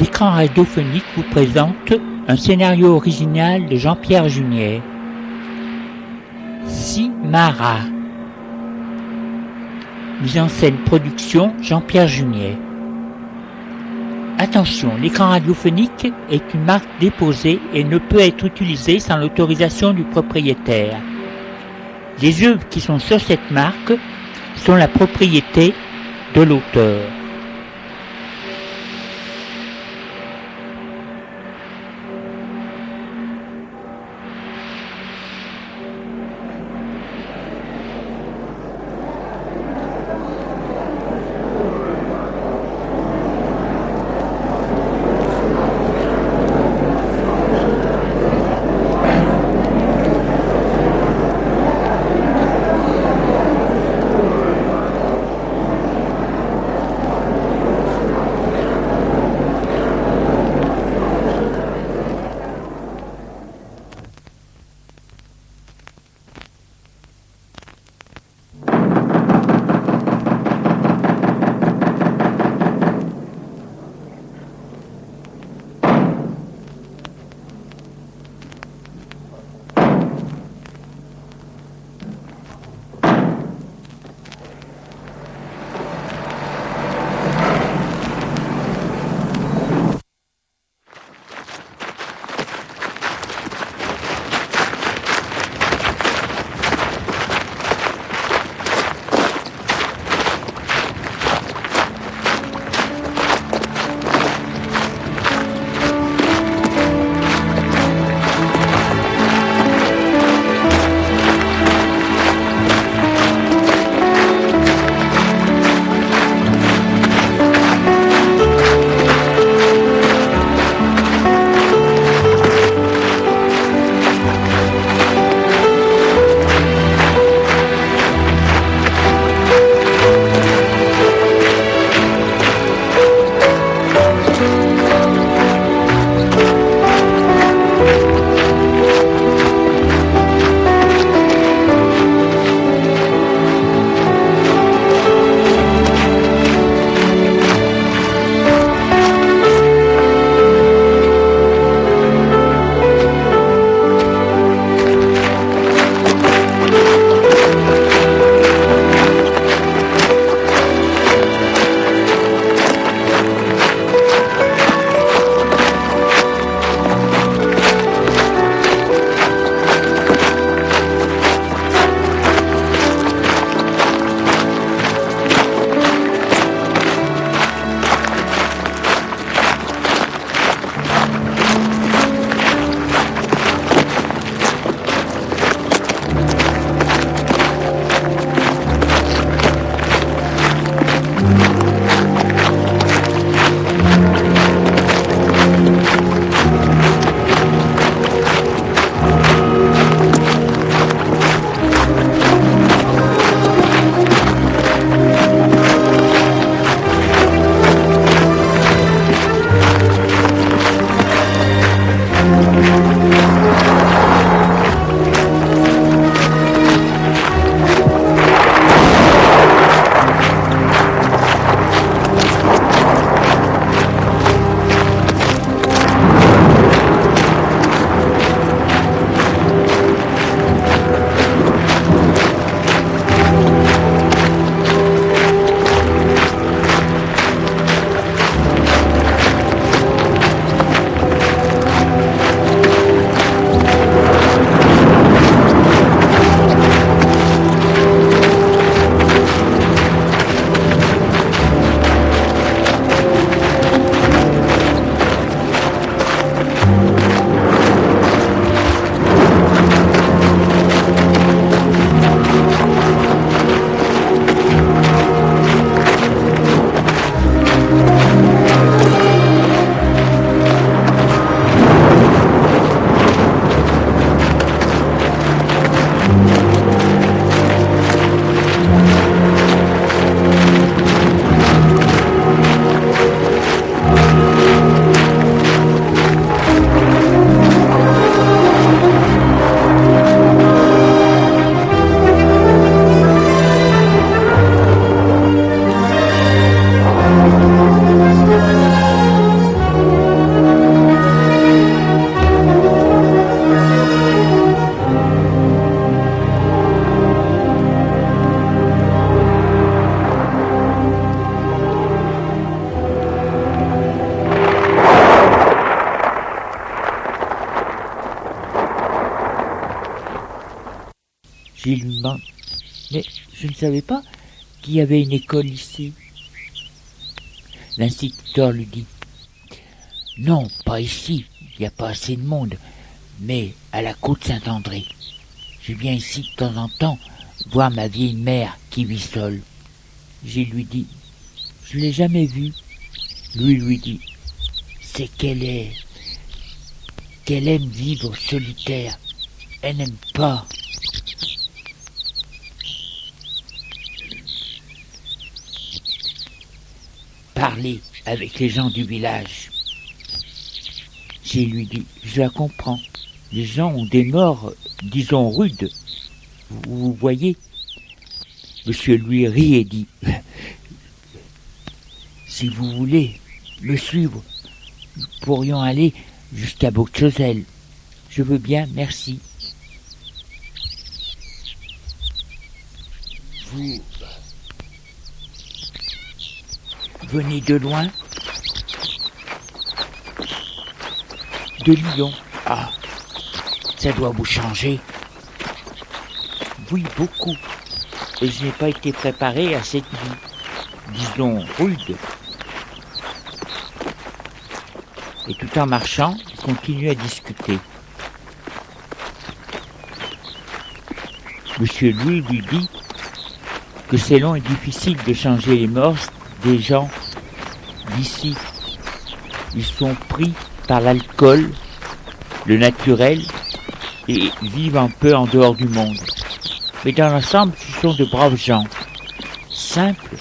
L'écran radiophonique vous présente un scénario original de Jean-Pierre Junier. Simara. Mise en scène production Jean-Pierre Junier. Attention, l'écran radiophonique est une marque déposée et ne peut être utilisé sans l'autorisation du propriétaire. Les œuvres qui sont sur cette marque sont la propriété de l'auteur. Savais pas qu'il y avait une école ici. L'instituteur lui dit Non, pas ici, il n'y a pas assez de monde, mais à la côte Saint-André. Je viens ici de temps en temps voir ma vieille mère qui vit seule. Je lui dis Je l'ai jamais vue. Lui lui dit C'est qu'elle est. qu'elle aime vivre solitaire. Elle n'aime pas parler avec les gens du village. J'ai lui dit, je la comprends. Les gens ont des morts, disons, rudes. Vous, voyez? Monsieur lui rit et dit, si vous voulez me suivre, nous pourrions aller jusqu'à Beauchosel. Je veux bien, merci. Vous venez de loin De Lyon. Ah, ça doit vous changer. Oui, beaucoup. Et je n'ai pas été préparé à cette vie, disons, rude. Et tout en marchant, il continue à discuter. Monsieur Louis lui dit que c'est long et difficile de changer les mœurs des gens d'ici. Ils sont pris par l'alcool, le naturel, et vivent un peu en dehors du monde. Mais dans l'ensemble, ce sont de braves gens, simples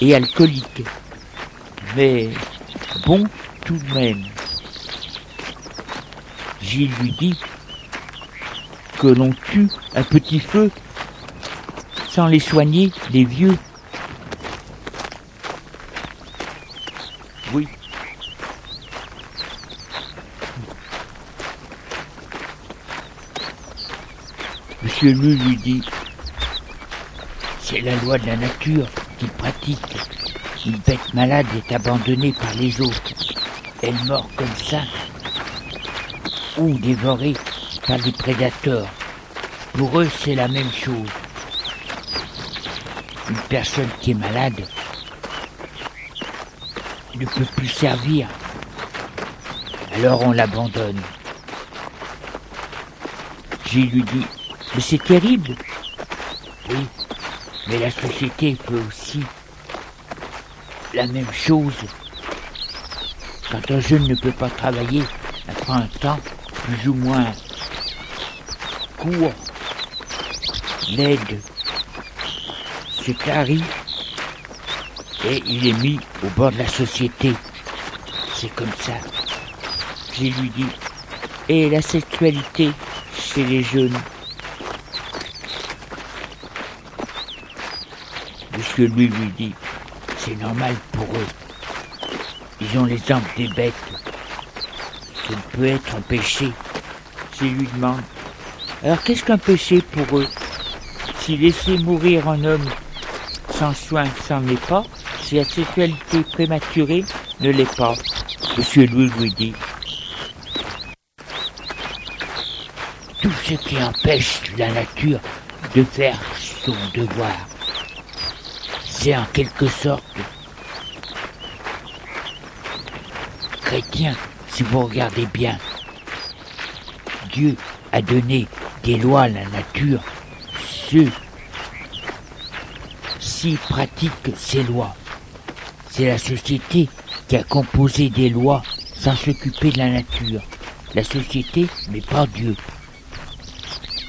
et alcooliques, mais bons tout de même. Gilles lui dit que l'on tue un petit feu sans les soigner, les vieux Lu lui dit C'est la loi de la nature qu'il pratique. Une bête malade est abandonnée par les autres. Elle meurt comme ça. Ou dévorée par des prédateurs. Pour eux, c'est la même chose. Une personne qui est malade ne peut plus servir. Alors on l'abandonne. J'ai lui dit, mais c'est terrible. Oui, mais la société peut aussi la même chose. Quand un jeune ne peut pas travailler après un temps plus ou moins court, l'aide se clarie et il est mis au bord de la société. C'est comme ça. J'ai lui dit, et la sexualité chez les jeunes Monsieur lui lui dit, c'est normal pour eux. Ils ont les âmes des bêtes. Ce ne peut être un péché. Je lui demande, alors qu'est-ce qu'un péché pour eux? Si laisser mourir un homme sans soin, ça n'en est pas, si la sexualité prématurée ne l'est pas. Monsieur Louis lui dit Tout ce qui empêche la nature de faire son devoir, en quelque sorte chrétien, si vous regardez bien. Dieu a donné des lois à la nature, ceux qui pratiquent ces lois. C'est la société qui a composé des lois sans s'occuper de la nature. La société, mais pas Dieu.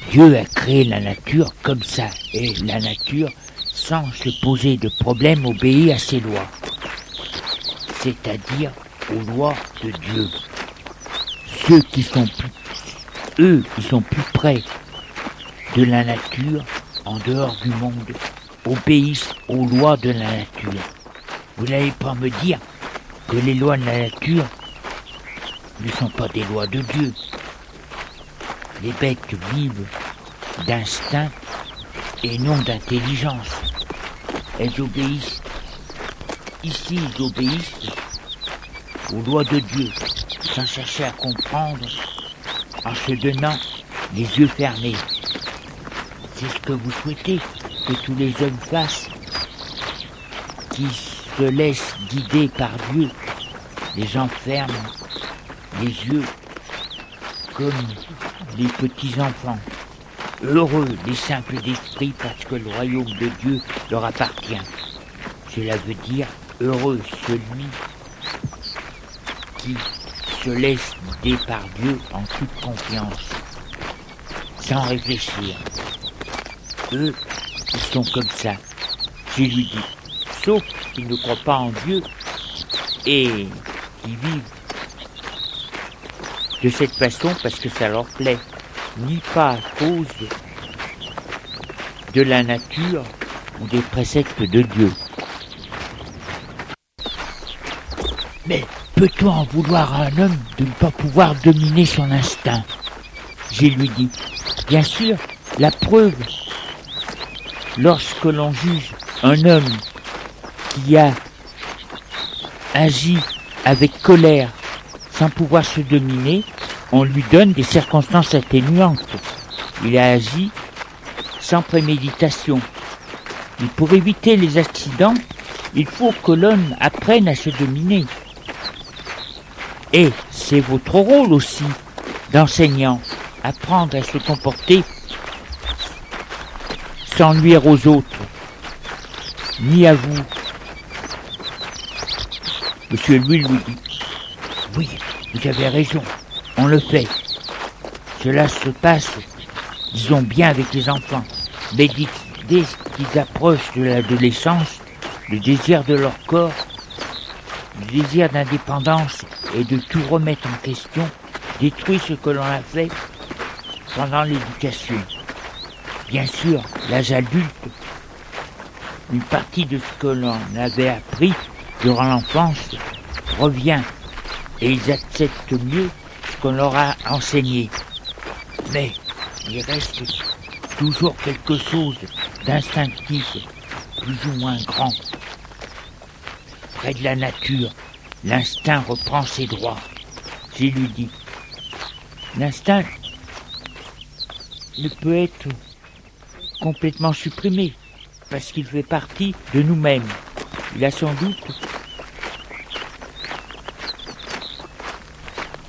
Dieu a créé la nature comme ça, et la nature, sans se poser de problème, obéit à ses lois, c'est-à-dire aux lois de Dieu. Ceux qui sont plus, eux, qui sont plus près de la nature, en dehors du monde, obéissent aux lois de la nature. Vous n'allez pas me dire que les lois de la nature ne sont pas des lois de Dieu. Les bêtes vivent d'instinct et non d'intelligence. Elles obéissent. Ici, ils obéissent aux lois de Dieu, sans chercher à comprendre, en se donnant les yeux fermés. C'est ce que vous souhaitez que tous les hommes fassent, qui se laissent guider par Dieu. Les gens ferment les yeux comme les petits enfants. Heureux les simples d'esprit parce que le royaume de Dieu leur appartient. Cela veut dire heureux celui qui se laisse guider par Dieu en toute confiance, sans réfléchir. Eux, ils sont comme ça. Je lui dis, sauf qu'ils ne croient pas en Dieu et qui vivent de cette façon parce que ça leur plaît, ni pas à cause de la nature ou des préceptes de Dieu. Mais peut-on en vouloir à un homme de ne pas pouvoir dominer son instinct? J'ai lui dit, bien sûr, la preuve, lorsque l'on juge un homme qui a agi avec colère sans pouvoir se dominer, on lui donne des circonstances atténuantes. Il a agi sans préméditation. Mais pour éviter les accidents, il faut que l'homme apprenne à se dominer. Et c'est votre rôle aussi d'enseignant, apprendre à se comporter sans nuire aux autres, ni à vous. Monsieur Louis lui dit, oui, vous avez raison, on le fait. Cela se passe, disons bien avec les enfants, mais dès qu'ils approchent de l'adolescence, le désir de leur corps, le désir d'indépendance et de tout remettre en question détruit ce que l'on a fait pendant l'éducation. Bien sûr, l'âge adulte, une partie de ce que l'on avait appris durant l'enfance revient et ils acceptent mieux ce qu'on leur a enseigné. Mais il reste toujours quelque chose d'instinctif, plus ou moins grand. Près de la nature, L'instinct reprend ses droits. J'ai lui dit. L'instinct ne peut être complètement supprimé parce qu'il fait partie de nous-mêmes. Il a sans doute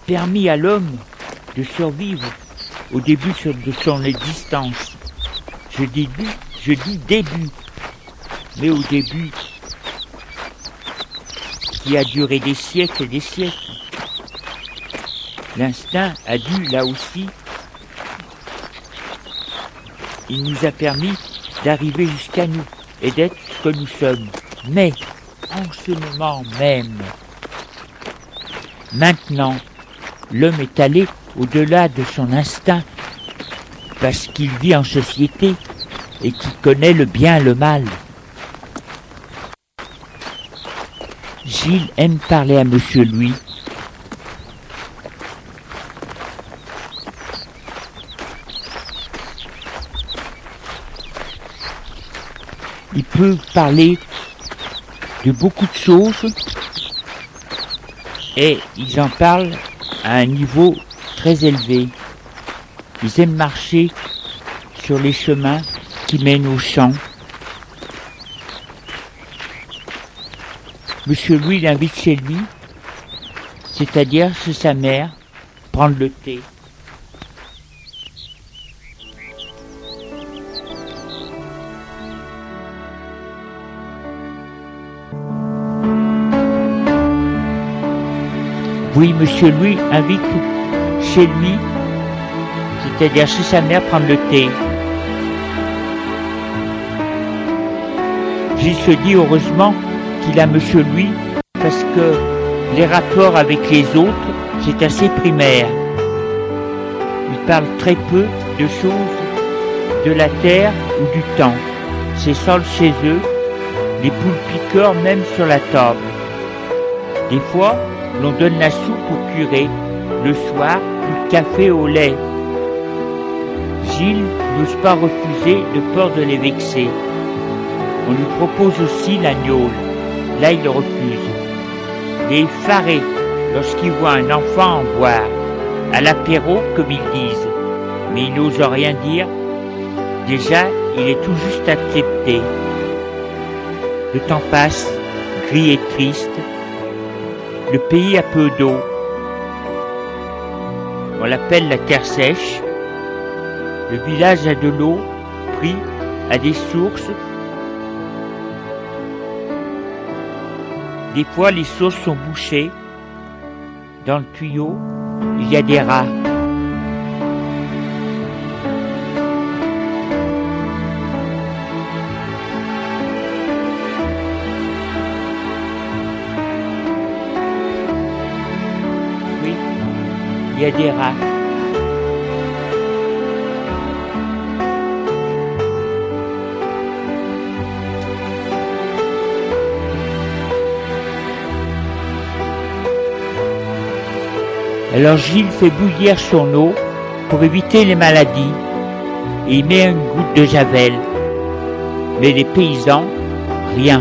permis à l'homme de survivre au début de son existence. Je dis, je dis début, mais au début qui a duré des siècles et des siècles. L'instinct a dû, là aussi, il nous a permis d'arriver jusqu'à nous et d'être ce que nous sommes. Mais, en ce moment même, maintenant, l'homme est allé au-delà de son instinct parce qu'il vit en société et qu'il connaît le bien et le mal. Gilles aime parler à Monsieur Louis. Il peut parler de beaucoup de choses et ils en parlent à un niveau très élevé. Ils aiment marcher sur les chemins qui mènent aux champs. Monsieur Louis l'invite chez lui, c'est-à-dire chez sa mère, prendre le thé. Oui, monsieur Louis invite chez lui, c'est-à-dire chez sa mère, prendre le thé. J'y se dit heureusement qu'il a Monsieur Louis parce que les rapports avec les autres, c'est assez primaire. Il parle très peu de choses de la terre ou du temps. C'est sol chez eux, les poules piqueurs même sur la table. Des fois, l'on donne la soupe au curé, le soir, du café au lait. Gilles n'ose pas refuser de peur de les vexer. On lui propose aussi l'agneau. Là, il refuse. Il est effaré lorsqu'il voit un enfant en boire, à l'apéro, comme ils disent. Mais il n'ose rien dire Déjà, il est tout juste accepté. Le temps passe, gris et triste. Le pays a peu d'eau. On l'appelle la terre sèche. Le village a de l'eau, pris à des sources. Des fois, les sources sont bouchées. Dans le tuyau, il y a des rats. Oui, il y a des rats. Alors Gilles fait bouillir son eau pour éviter les maladies et il met une goutte de javel. Mais les paysans, rien.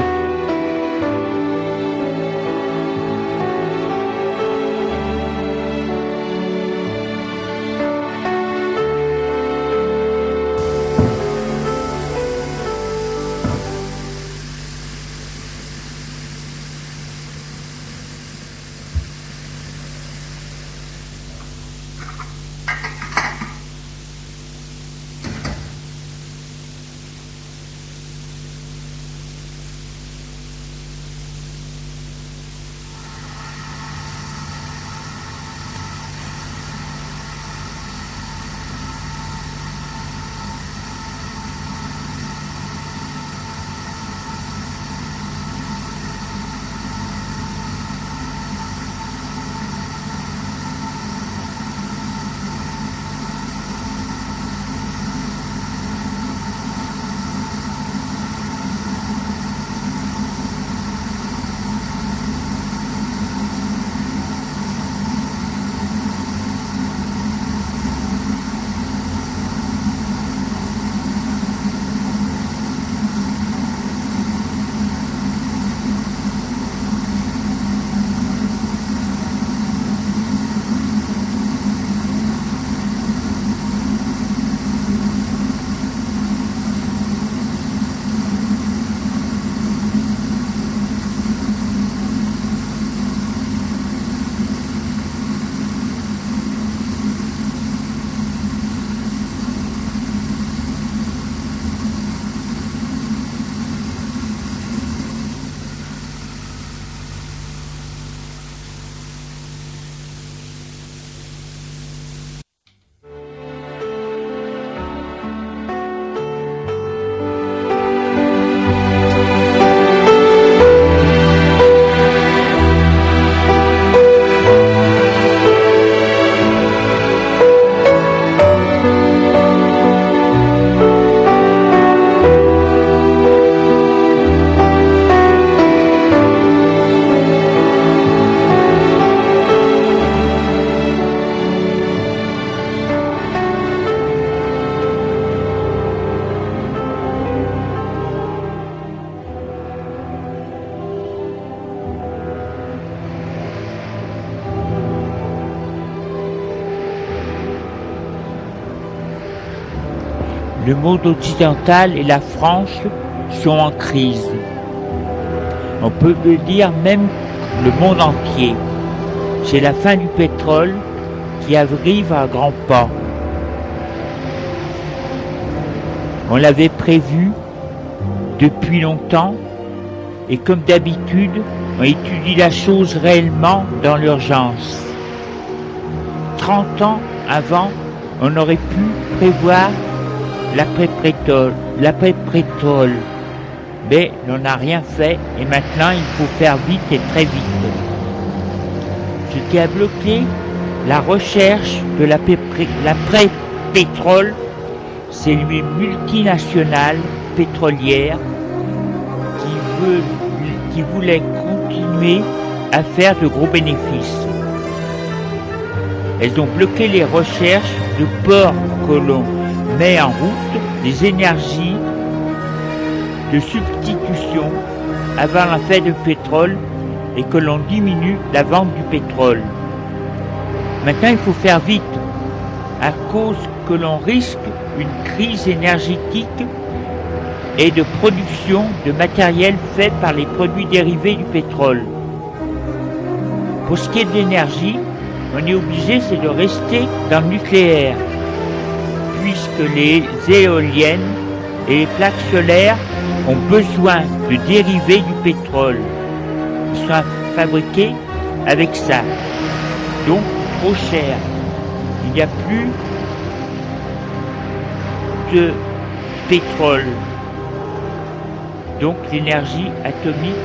Le monde occidental et la France sont en crise. On peut le dire même le monde entier. C'est la fin du pétrole qui arrive à grands pas. On l'avait prévu depuis longtemps et comme d'habitude, on étudie la chose réellement dans l'urgence. 30 ans avant, on aurait pu prévoir l'après-pétrole, l'après-pétrole. Mais on n'a rien fait et maintenant il faut faire vite et très vite. Ce qui a bloqué la recherche de l'après-pétrole, c'est une multinationale pétrolière qui, veut, voulait continuer à faire de gros bénéfices. Elles ont bloqué les recherches de que l'on met en route des énergies de substitution avant la fin du pétrole et que l'on diminue la vente du pétrole. Maintenant, il faut faire vite à cause que l'on risque une crise énergétique et de production de matériel fait par les produits dérivés du pétrole. Pour ce qui est de l'énergie, on est obligé c'est de rester dans le nucléaire, les éoliennes et les plaques solaires ont besoin de dérivés du pétrole. Ils sont fabriqués avec ça. Donc trop cher. Il n'y a plus de pétrole. Donc l'énergie atomique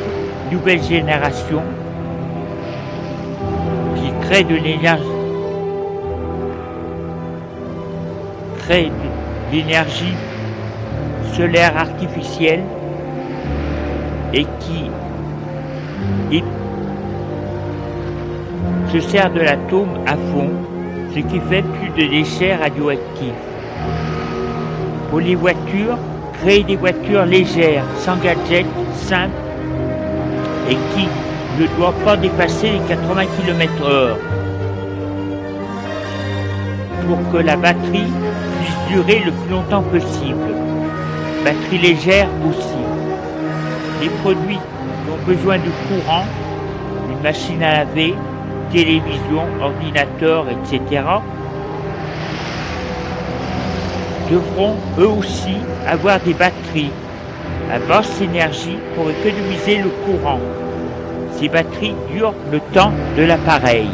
nouvelle génération qui crée de l'énergie crée de l'énergie solaire artificielle et qui se sert de l'atome à fond, ce qui fait plus de déchets radioactifs. Pour les voitures, créer des voitures légères, sans gadgets, simples et qui ne doivent pas dépasser les 80 km/h pour que la batterie durer le plus longtemps possible. Batterie légère aussi. Les produits qui ont besoin de courant, une machine à laver, télévision, ordinateur, etc., devront eux aussi avoir des batteries à basse énergie pour économiser le courant. Ces batteries durent le temps de l'appareil.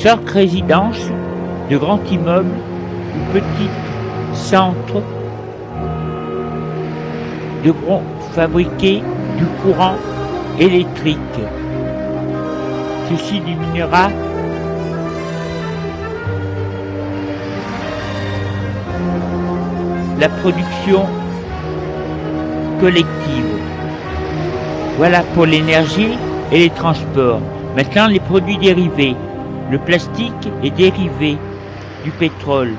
Chaque résidence de grands immeubles ou petits centres devront fabriquer du courant électrique. Ceci diminuera la production collective. Voilà pour l'énergie et les transports. Maintenant, les produits dérivés. Le plastique est dérivé du pétrole.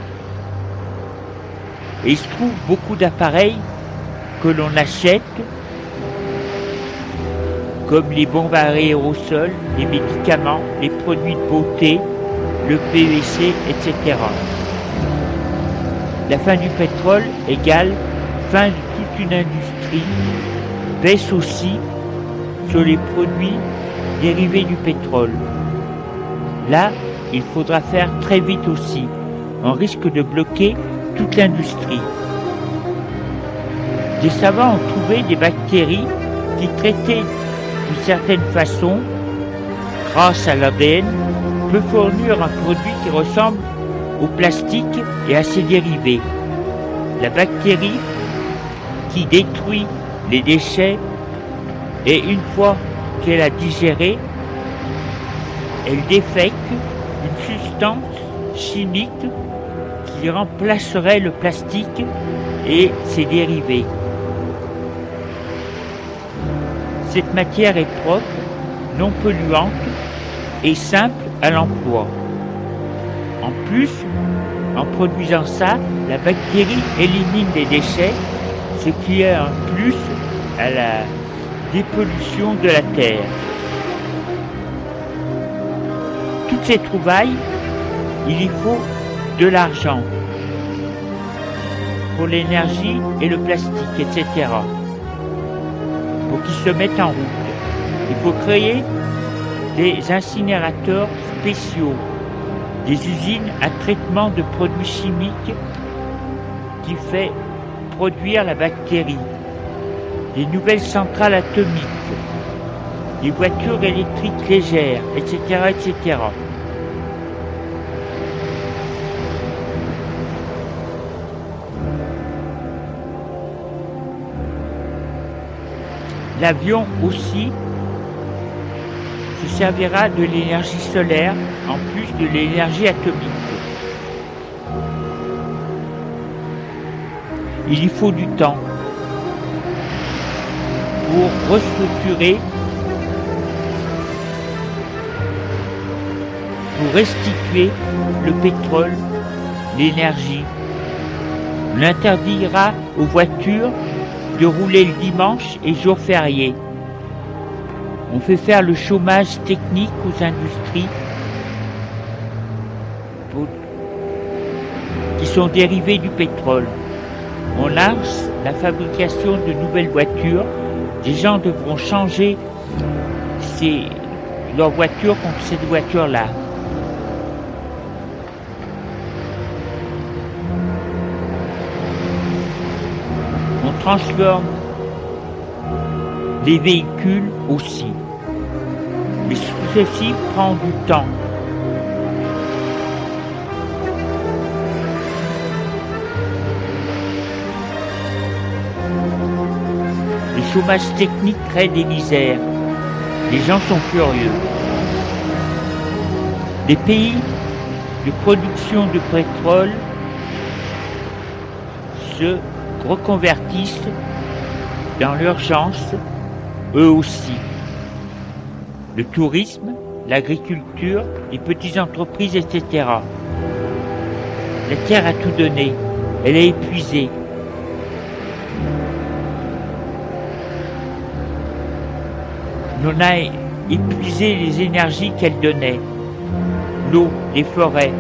Et il se trouve beaucoup d'appareils que l'on achète, comme les bombes à aérosol, les médicaments, les produits de beauté, le PVC, etc. La fin du pétrole égale fin de toute une industrie, baisse aussi sur les produits dérivés du pétrole. Là, il faudra faire très vite aussi. On risque de bloquer toute l'industrie. Des savants ont trouvé des bactéries qui traitées d'une certaine façon, grâce à l'ADN, peut fournir un produit qui ressemble au plastique et à ses dérivés. La bactérie qui détruit les déchets et une fois qu'elle a digéré, elle défecte une substance chimique qui remplacerait le plastique et ses dérivés. Cette matière est propre, non polluante et simple à l'emploi. En plus, en produisant ça, la bactérie élimine les déchets, ce qui est un plus à la dépollution de la Terre. Toutes ces trouvailles, il y faut de l'argent pour l'énergie et le plastique, etc. Pour qu'ils se mettent en route. Il faut créer des incinérateurs spéciaux des usines à traitement de produits chimiques qui fait produire la bactérie, des nouvelles centrales atomiques, des voitures électriques légères, etc., etc. L'avion aussi se servira de l'énergie solaire en plus de l'énergie atomique. Il y faut du temps pour restructurer, pour restituer le pétrole, l'énergie. On interdira aux voitures de rouler le dimanche et jour férié. On fait faire le chômage technique aux industries qui sont dérivées du pétrole. On lance la fabrication de nouvelles voitures. Des gens devront changer leurs voitures contre cette voiture-là. Transforme les véhicules aussi. Mais ceci prend du temps. Le chômage technique crée des misères. Les gens sont furieux. Les pays de production de pétrole se reconvertissent dans l'urgence, eux aussi. Le tourisme, l'agriculture, les petites entreprises, etc. La Terre a tout donné. Elle est épuisée. On a épuisé les énergies qu'elle donnait. L'eau, les forêts.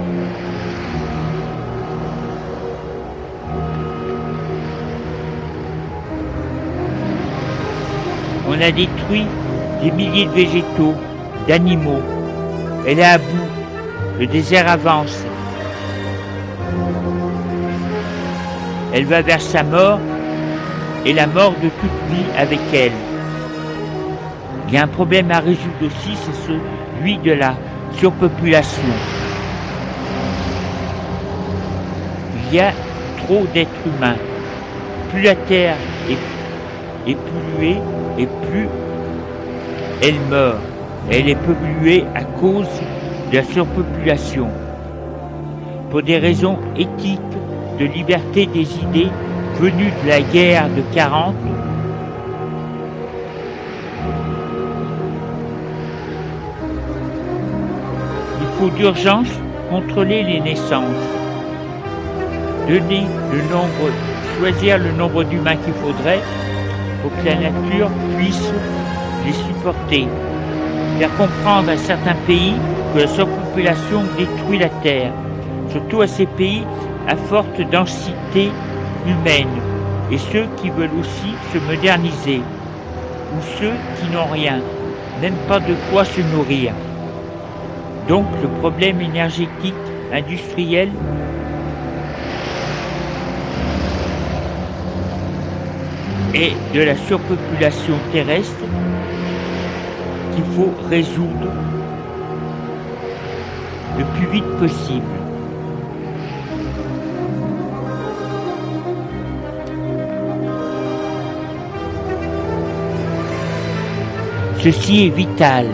On a détruit des milliers de végétaux, d'animaux. Elle est à bout. Le désert avance. Elle va vers sa mort et la mort de toute vie avec elle. Il y a un problème à résoudre aussi, c'est celui de la surpopulation. Il y a trop d'êtres humains. Plus la Terre est, polluée et plus elle meurt. Elle est polluée à cause de la surpopulation. Pour des raisons éthiques, de liberté des idées venues de la guerre de 40, faut d'urgence contrôler les naissances, donner le nombre, choisir le nombre d'humains qu'il faudrait pour que la nature puisse les supporter. Faire comprendre à certains pays que la surpopulation détruit la terre, surtout à ces pays à forte densité humaine, et ceux qui veulent aussi se moderniser, ou ceux qui n'ont rien, même pas de quoi se nourrir. Donc le problème énergétique industriel et de la surpopulation terrestre qu'il faut résoudre le plus vite possible. Ceci est vital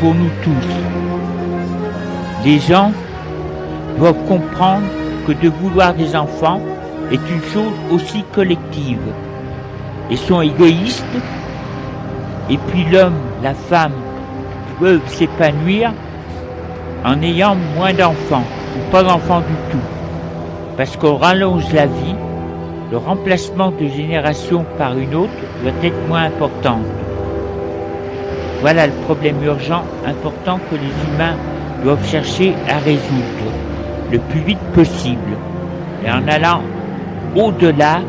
pour nous tous. Les gens doivent comprendre que de vouloir des enfants est une chose aussi collective. Ils sont égoïstes, et puis l'homme, la femme peuvent s'épanouir en ayant moins d'enfants, ou pas d'enfants du tout. Parce qu'on rallonge la vie, le remplacement de génération par une autre doit être moins important. Voilà le problème urgent important que les humains doivent chercher à résoudre le plus vite possible et en allant au-delà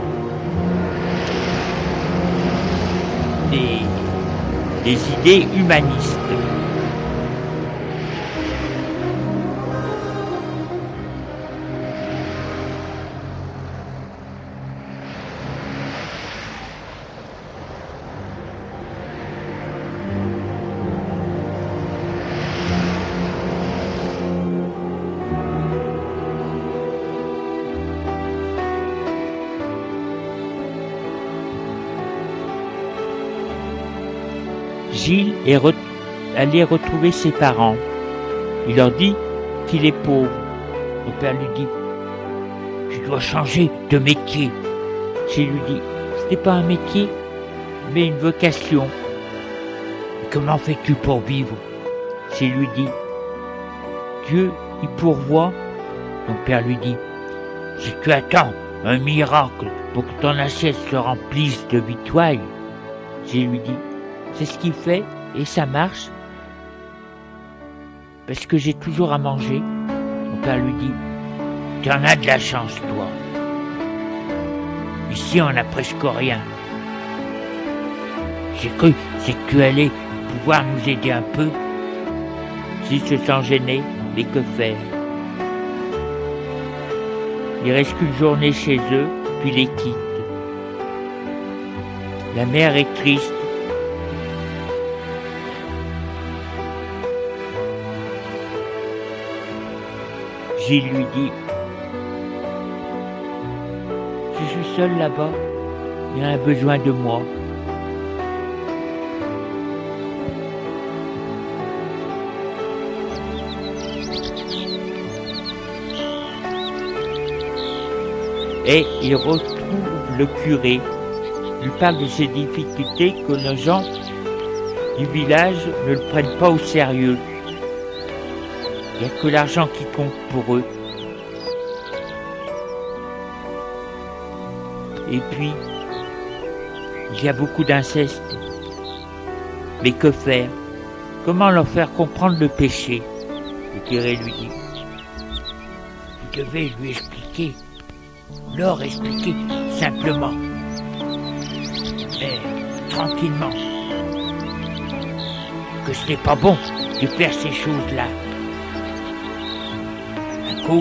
des, des idées humanistes. Allé retrouver ses parents. Il leur dit qu'il est pauvre. Le père lui dit Tu dois changer de métier. Gilles lui dit Ce n'est pas un métier, mais une vocation. comment fais-tu pour vivre? Gilles lui dit Dieu y pourvoit. Mon père lui dit Si tu attends un miracle pour que ton assiette se remplisse de vitoilles, Gilles lui dit c'est ce qu'il fait et ça marche parce que j'ai toujours à manger. Mon père lui dit, tu en as de la chance, toi. Ici, on n'a presque rien. J'ai cru, c'est que tu allais pouvoir nous aider un peu. S'ils se sent gêné, mais que faire? Il reste qu'une journée chez eux, puis les quitte. La mère est triste. Gilles lui dit Je suis seul là-bas, il a besoin de moi. Et il retrouve le curé lui parle de ses difficultés que les gens du village ne le prennent pas au sérieux. Il n'y a que l'argent qui compte pour eux. Et puis, il y a beaucoup d'inceste. Mais que faire? Comment leur faire comprendre le péché? Le curé lui dit. Vous devez lui expliquer, leur expliquer simplement tranquillement. Que ce n'est pas bon de faire ces choses-là. Qu'ils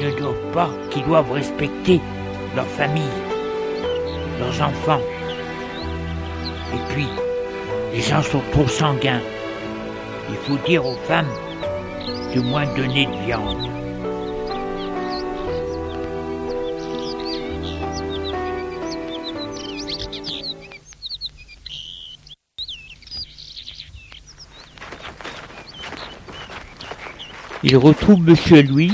ne doivent pas, qu'ils doivent respecter leur famille, leurs enfants. Et puis, les gens sont trop sanguins. Il faut dire aux femmes de moins donner de viande. Ils retrouvent Monsieur Louis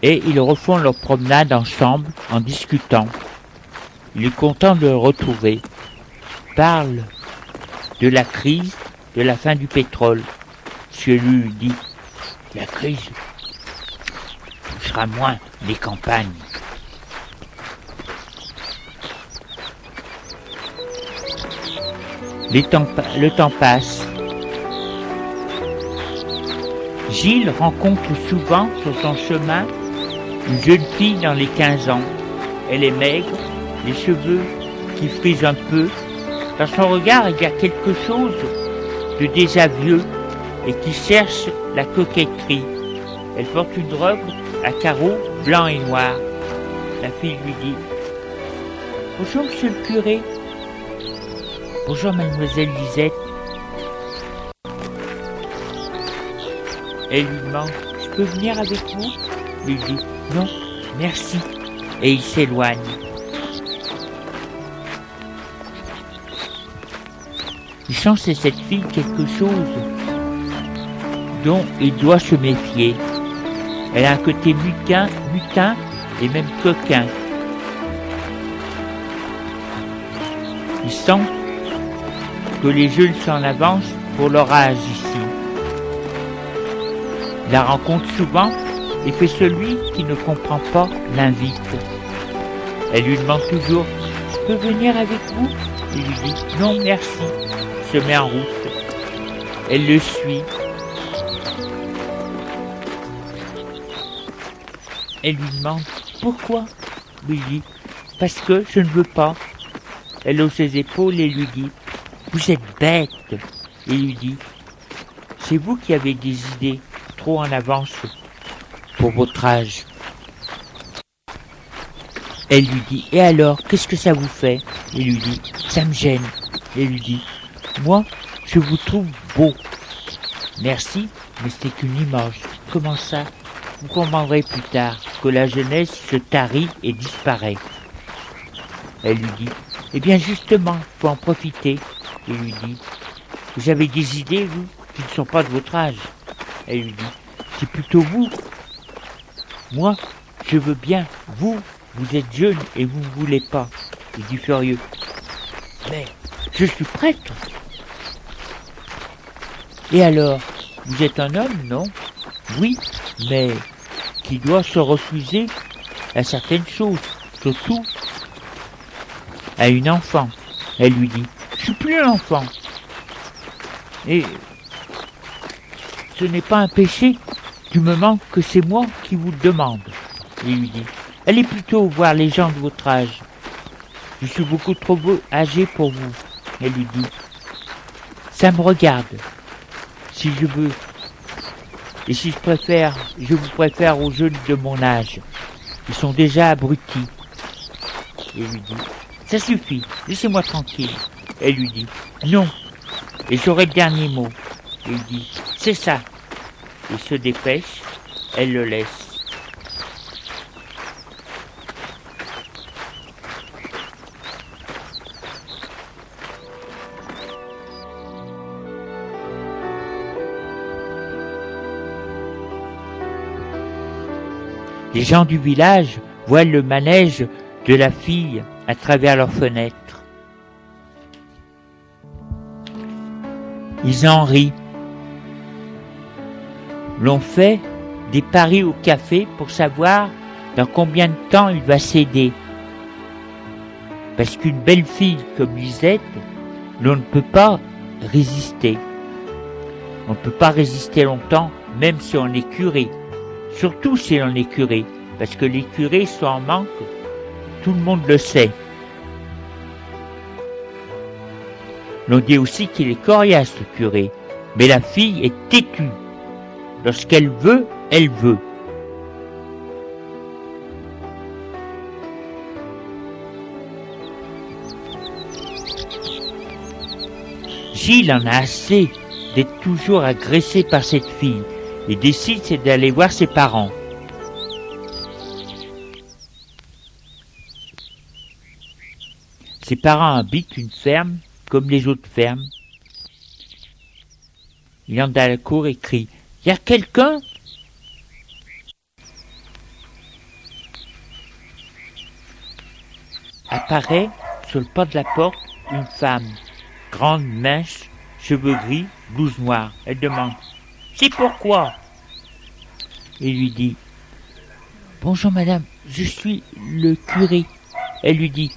et ils refont leur promenade ensemble en discutant. Il est content de le retrouver. Parle de la crise, de la fin du pétrole. Monsieur lui dit la crise touchera moins les campagnes. le temps passe. Gilles rencontre souvent sur son chemin une jeune fille dans les 15 ans. Elle est maigre, les cheveux qui frisent un peu. Dans son regard, il y a quelque chose de déjà vieux et qui cherche la coquetterie. Elle porte une robe à carreaux blancs et noirs. La fille lui dit Bonjour, monsieur le curé. Bonjour, mademoiselle Lisette. Elle lui demande Je peux venir avec vous? Il dit Non, merci. Et il s'éloigne. Il sent chez cette fille quelque chose dont il doit se méfier. Elle a un côté mutin, mutin et même coquin. Il sent que les jeunes s'en avancent pour leur âge ici. La rencontre souvent et fait celui qui ne comprend pas l'invite. Elle lui demande toujours Je peux venir avec vous? Il lui dit Non merci, se met en route. Elle le suit Elle lui demande pourquoi? Lui dit parce que je ne veux pas. Elle hausse ses épaules et lui dit vous êtes bête. Et lui dit c'est vous qui avez des idées trop en avance pour votre âge. Elle lui dit et alors qu'est-ce que ça vous fait? Il lui dit ça me gêne. Elle lui dit moi je vous trouve beau. Merci, mais c'est qu'une image. Comment ça? Vous comprendrez plus tard que la jeunesse se tarit et disparaît. Elle lui dit, eh bien justement, faut en profiter. Il lui dit, vous avez des idées, vous, qui ne sont pas de votre âge? Elle lui dit, c'est plutôt vous. Moi, je veux bien. Vous, vous êtes jeune et vous ne voulez pas. Il dit furieux. Mais je suis prêtre. Et alors, vous êtes un homme, non? Oui, mais qui doit se refuser à certaines choses, surtout à une enfant. Elle lui dit, je suis plus un enfant. Et ce n'est pas un péché du moment que c'est moi qui vous le demande. Il lui dit, allez plutôt voir les gens de votre âge. Je suis beaucoup trop âgé pour vous. Elle lui dit, ça me regarde. Si je veux. Et si je préfère, je vous préfère aux jeunes de mon âge. Ils sont déjà abrutis. Il lui dit, ça suffit, laissez-moi tranquille. Elle lui dit, non. Et j'aurai le dernier mot. Il dit, c'est ça. Il se dépêche, elle le laisse. Les gens du village voient le manège de la fille à travers leurs fenêtres. Ils en rient. L'on fait des paris au café pour savoir dans combien de temps il va céder. Parce qu'une belle fille comme Lisette, l'on ne peut pas résister. On ne peut pas résister longtemps, même si on est curé. Surtout si on est curé, parce que les curés sont en manque, tout le monde le sait. L'on dit aussi qu'il est coriace, le curé, mais la fille est têtue. Lorsqu'elle veut, elle veut. Gilles en a assez d'être toujours agressé par cette fille et décide d'aller voir ses parents. Ses parents habitent une ferme comme les autres fermes. Il entre dans la cour et crie Y a quelqu'un Apparaît sur le pas de la porte une femme, grande, mince, cheveux gris, blouse noire. Elle demande c'est pourquoi? Il lui dit Bonjour madame, je suis le curé. Elle lui dit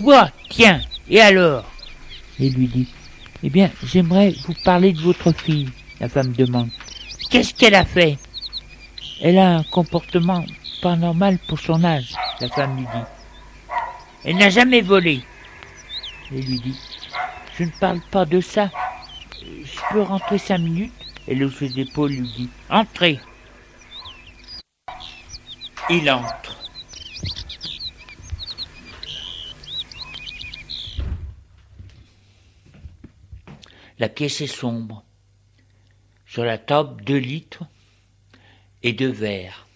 voit, tiens, et alors? Il lui dit Eh bien, j'aimerais vous parler de votre fille. La femme demande Qu'est-ce qu'elle a fait? Elle a un comportement pas normal pour son âge, la femme lui dit. Elle n'a jamais volé. Elle lui dit Je ne parle pas de ça. Je peux rentrer cinq minutes? Et le ses épaules lui dit Entrez. Il entre. La pièce est sombre. La table, deux litres et deux verres.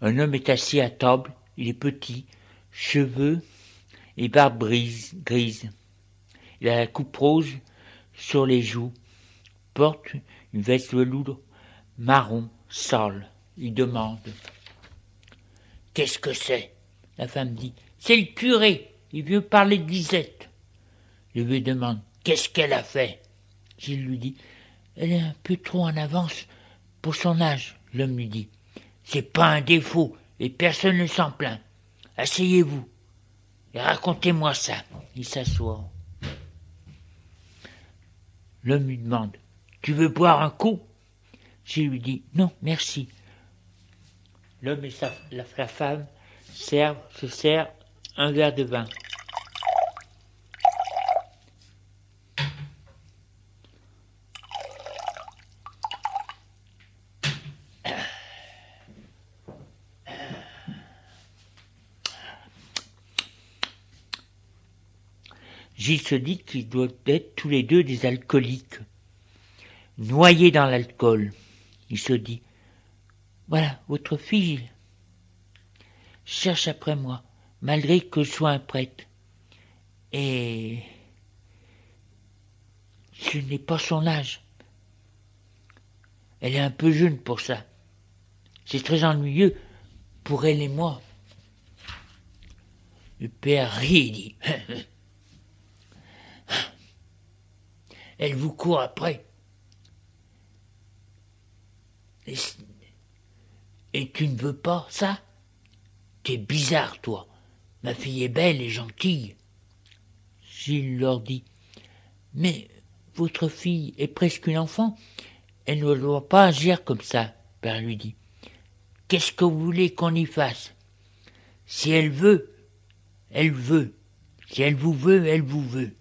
Un homme est assis à table, il est petit, cheveux et barbe grise. Il a la coupe rose sur les joues porte une veste velours marron sale. Il demande Qu'est-ce que c'est? La femme dit C'est le curé, il veut parler de Lisette. Le vieux demande Qu'est-ce qu'elle a fait? Gilles lui dit Elle est un peu trop en avance pour son âge. L'homme lui dit C'est pas un défaut et personne ne s'en plaint. Asseyez-vous et racontez-moi ça. Il s'assoit. L'homme lui demande tu veux boire un coup? Je lui dis Non, merci. L'homme et la, femme servent, se servent un verre de vin. Gilles se dit qu'ils doivent être tous les deux des alcooliques noyé dans l'alcool. Il se dit Voilà, votre fille cherche après moi, malgré que je sois un prêtre. Et je n'ai pas son âge. Elle est un peu jeune pour ça. C'est très ennuyeux pour elle et moi. Le père rit et dit Elle vous court après. Et tu ne veux pas ça? T'es bizarre, toi. Ma fille est belle et gentille. Gilles leur dit. Mais votre fille est presque une enfant. Elle ne doit pas agir comme ça, père lui dit. Qu'est-ce que vous voulez qu'on y fasse? Si elle veut, elle veut. Si elle vous veut, elle vous veut.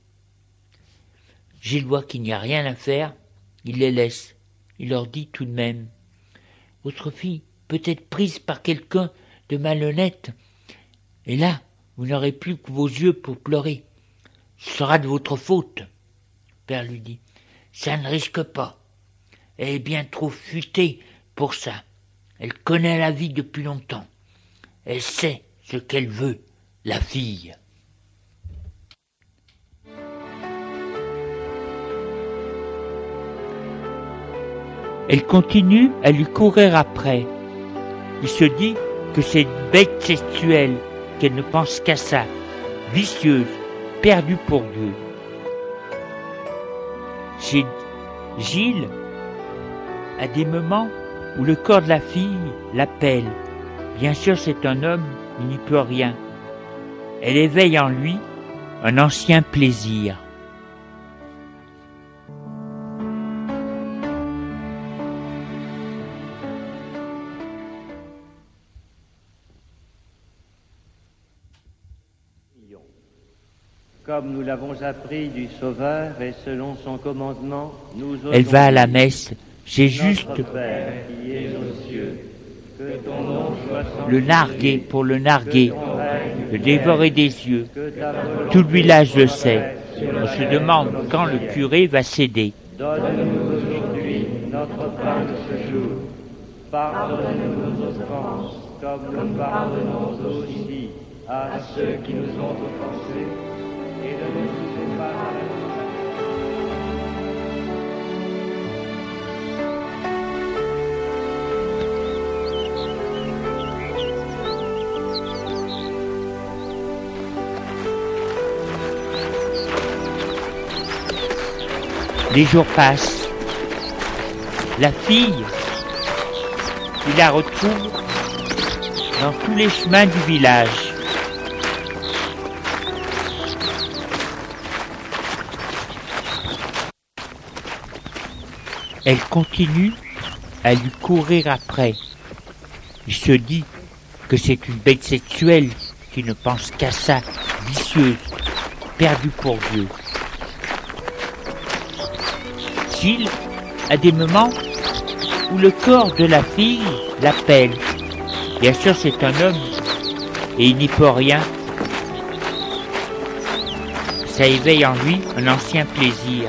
Gilles voit qu'il n'y a rien à faire, il les laisse. Il leur dit tout de même. Votre fille peut être prise par quelqu'un de malhonnête. Et là, vous n'aurez plus que vos yeux pour pleurer. Ce sera de votre faute. Père lui dit. Ça ne risque pas. Elle est bien trop futée pour ça. Elle connaît la vie depuis longtemps. Elle sait ce qu'elle veut, la fille. Elle continue à lui courir après. Il se dit que c'est une bête sexuelle, qu'elle ne pense qu'à ça, vicieuse, perdue pour Dieu. Gilles, à des moments où le corps de la fille l'appelle. Bien sûr, c'est un homme, il n'y peut rien. Elle éveille en lui un ancien plaisir. Comme nous l'avons appris du Sauveur et selon son commandement, nous Elle va à la messe. J'ai juste le narguer pour le narguer, le dévorer des yeux. Tout le village le sait. On se demande quand le curé va céder. Donne-nous aujourd'hui notre pain de ce jour. Pardonne-nous nos offenses, comme nous pardonnons aussi à ceux qui nous ont offensés les jours passent. La fille, il la retrouve dans tous les chemins du village. Elle continue à lui courir après. Il se dit que c'est une bête sexuelle qui ne pense qu'à ça, vicieuse, perdue pour Dieu. Gilles a des moments où le corps de la fille l'appelle. Bien sûr, c'est un homme et il n'y peut rien. Ça éveille en lui un ancien plaisir.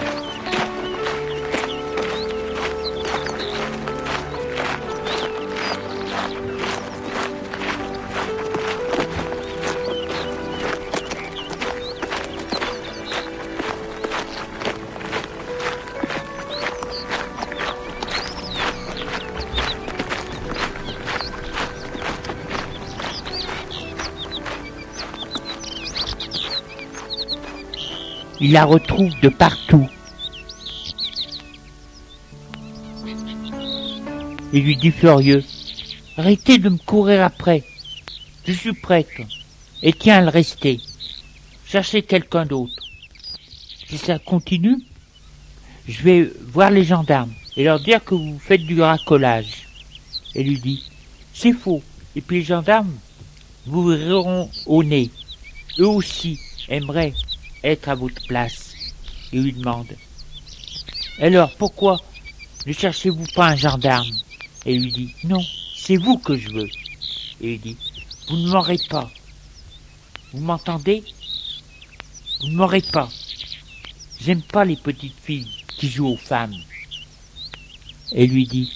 La retrouve de partout. Il lui dit furieux, arrêtez de me courir après. Je suis prête. Et tiens à le rester. Cherchez quelqu'un d'autre. Si ça continue, je vais voir les gendarmes et leur dire que vous faites du racolage. Et lui dit, c'est faux. Et puis les gendarmes vous riront au nez. Eux aussi aimeraient être à votre place et lui demande Alors pourquoi ne cherchez-vous pas un gendarme? Et lui dit Non, c'est vous que je veux. Et il dit Vous ne m'aurez pas. Vous m'entendez? Vous ne m'aurez pas. J'aime pas les petites filles qui jouent aux femmes. Et lui dit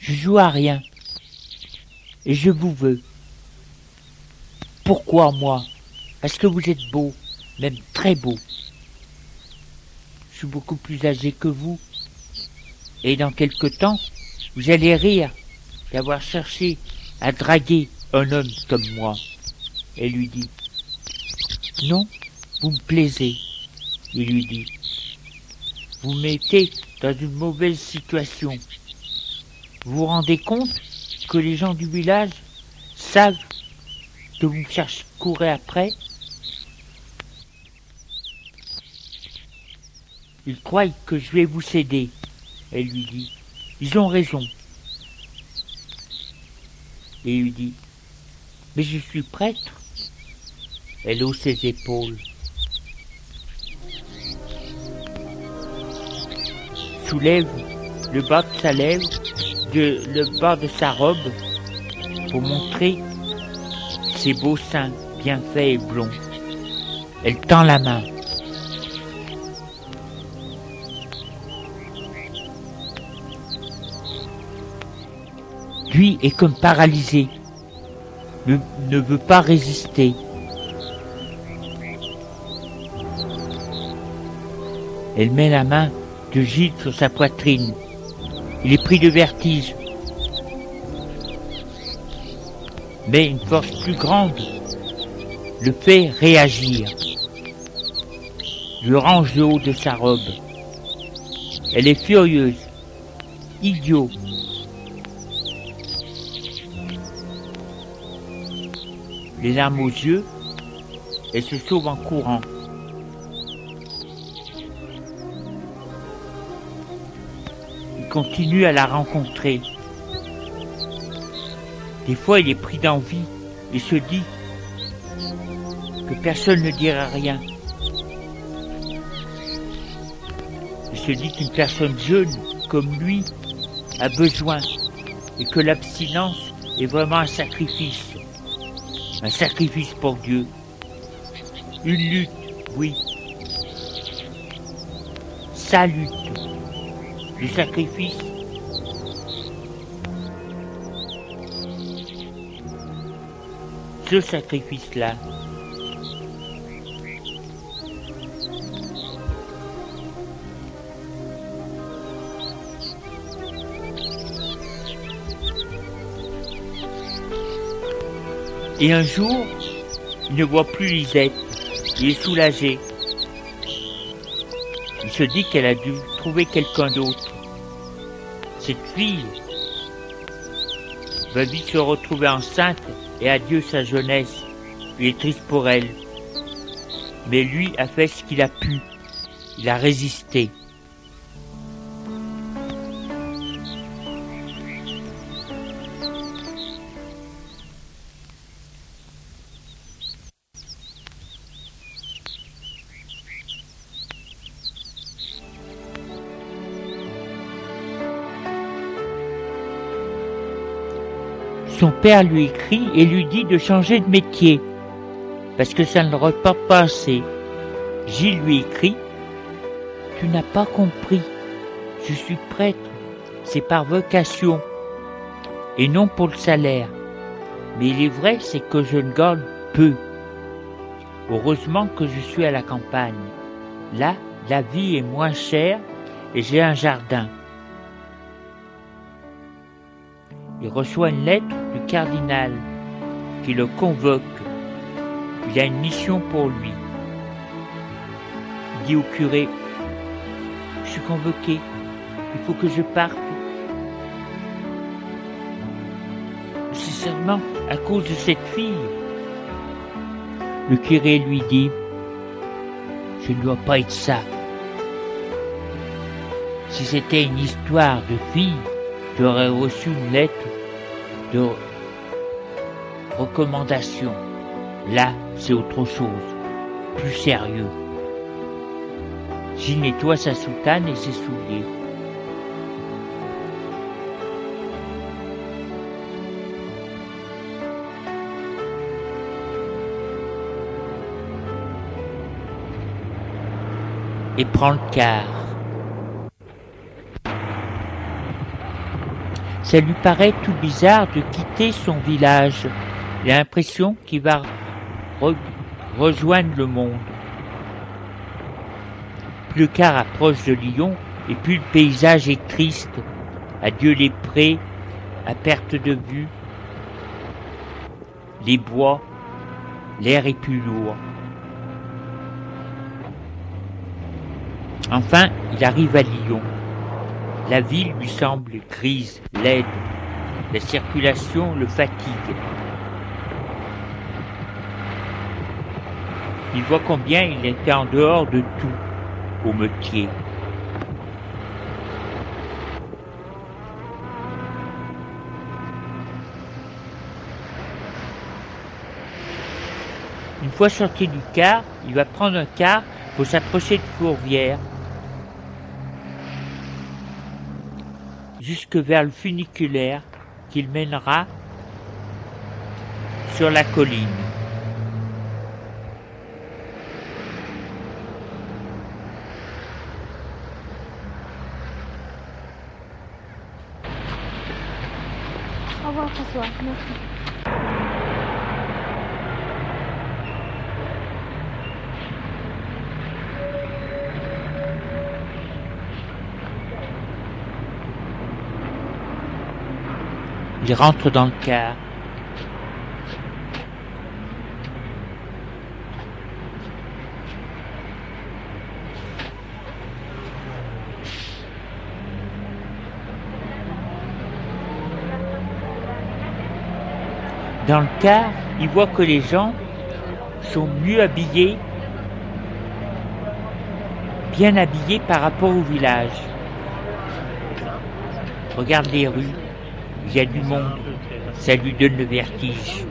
Je joue à rien. Et je vous veux. Pourquoi moi? Parce que vous êtes beau? Même très beau. Je suis beaucoup plus âgé que vous, et dans quelque temps, vous allez rire d'avoir cherché à draguer un homme comme moi. Et lui dit, non, vous me plaisez. Il lui dit, vous mettez dans une mauvaise situation. Vous vous rendez compte que les gens du village savent que vous me cherchez, courez après Ils croient que je vais vous céder. Elle lui dit, ils ont raison. Et il lui dit, mais je suis prêtre. Elle hausse ses épaules. Soulève le bas de sa lèvre, de, le bas de sa robe, pour montrer ses beaux seins bien faits et blonds. Elle tend la main. Lui est comme paralysé, ne, ne veut pas résister. Elle met la main de Gilles sur sa poitrine. Il est pris de vertige. Mais une force plus grande le fait réagir. Je range le haut de sa robe. Elle est furieuse, idiot. Les larmes aux yeux, elle se sauve en courant. Il continue à la rencontrer. Des fois, il est pris d'envie et se dit que personne ne dira rien. Il se dit qu'une personne jeune comme lui a besoin et que l'abstinence est vraiment un sacrifice. Un sacrifice pour Dieu. Une lutte, oui. Sa lutte. Le sacrifice. Ce sacrifice-là. Et un jour, il ne voit plus Lisette. Il est soulagé. Il se dit qu'elle a dû trouver quelqu'un d'autre. Cette fille va vite se retrouver enceinte et adieu sa jeunesse. Il est triste pour elle. Mais lui a fait ce qu'il a pu. Il a résisté. Son père lui écrit et lui dit de changer de métier, parce que ça ne le reporte pas assez. Gilles lui écrit Tu n'as pas compris, je suis prêtre, c'est par vocation, et non pour le salaire. Mais il est vrai, c'est que je ne gagne peu. Heureusement que je suis à la campagne. Là, la vie est moins chère et j'ai un jardin. Il reçoit une lettre cardinal qui le convoque. Il a une mission pour lui. Il dit au curé, je suis convoqué, il faut que je parte. C'est seulement à cause de cette fille. Le curé lui dit, je ne dois pas être ça. Si c'était une histoire de fille, j'aurais reçu une lettre de recommandation. Là, c'est autre chose, plus sérieux. J'y nettoie sa soutane et ses souliers. Et prend le quart. Ça lui paraît tout bizarre de quitter son village. L'impression qu'il va re rejoindre le monde. Plus quart approche de Lyon et plus le paysage est triste. Adieu les prés à perte de vue, les bois, l'air est plus lourd. Enfin, il arrive à Lyon. La ville lui semble grise, laide. La circulation le fatigue. Il voit combien il était en dehors de tout au métier. Une fois sorti du car, il va prendre un car pour s'approcher de Fourvière, jusque vers le funiculaire qu'il mènera sur la colline. Il rentre dans le car. Dans le car, il voit que les gens sont mieux habillés, bien habillés par rapport au village. Regarde les rues, il y a du monde, ça lui donne le vertige.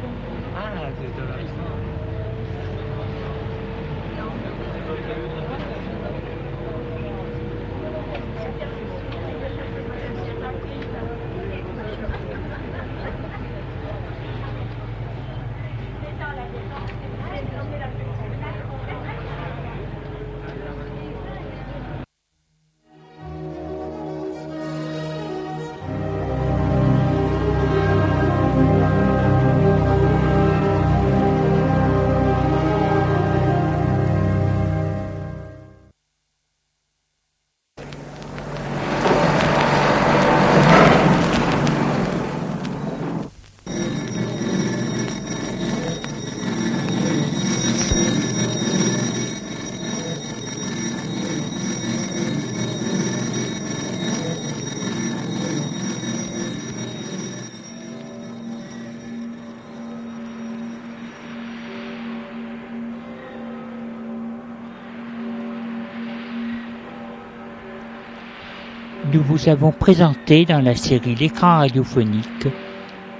Vous avons présenté dans la série L'écran radiophonique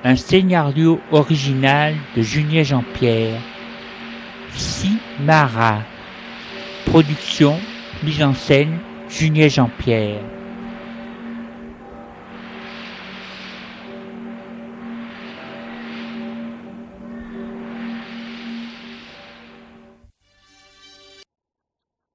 un scénario original de Julien Jean-Pierre, Simara. Production, mise en scène, Julien Jean-Pierre.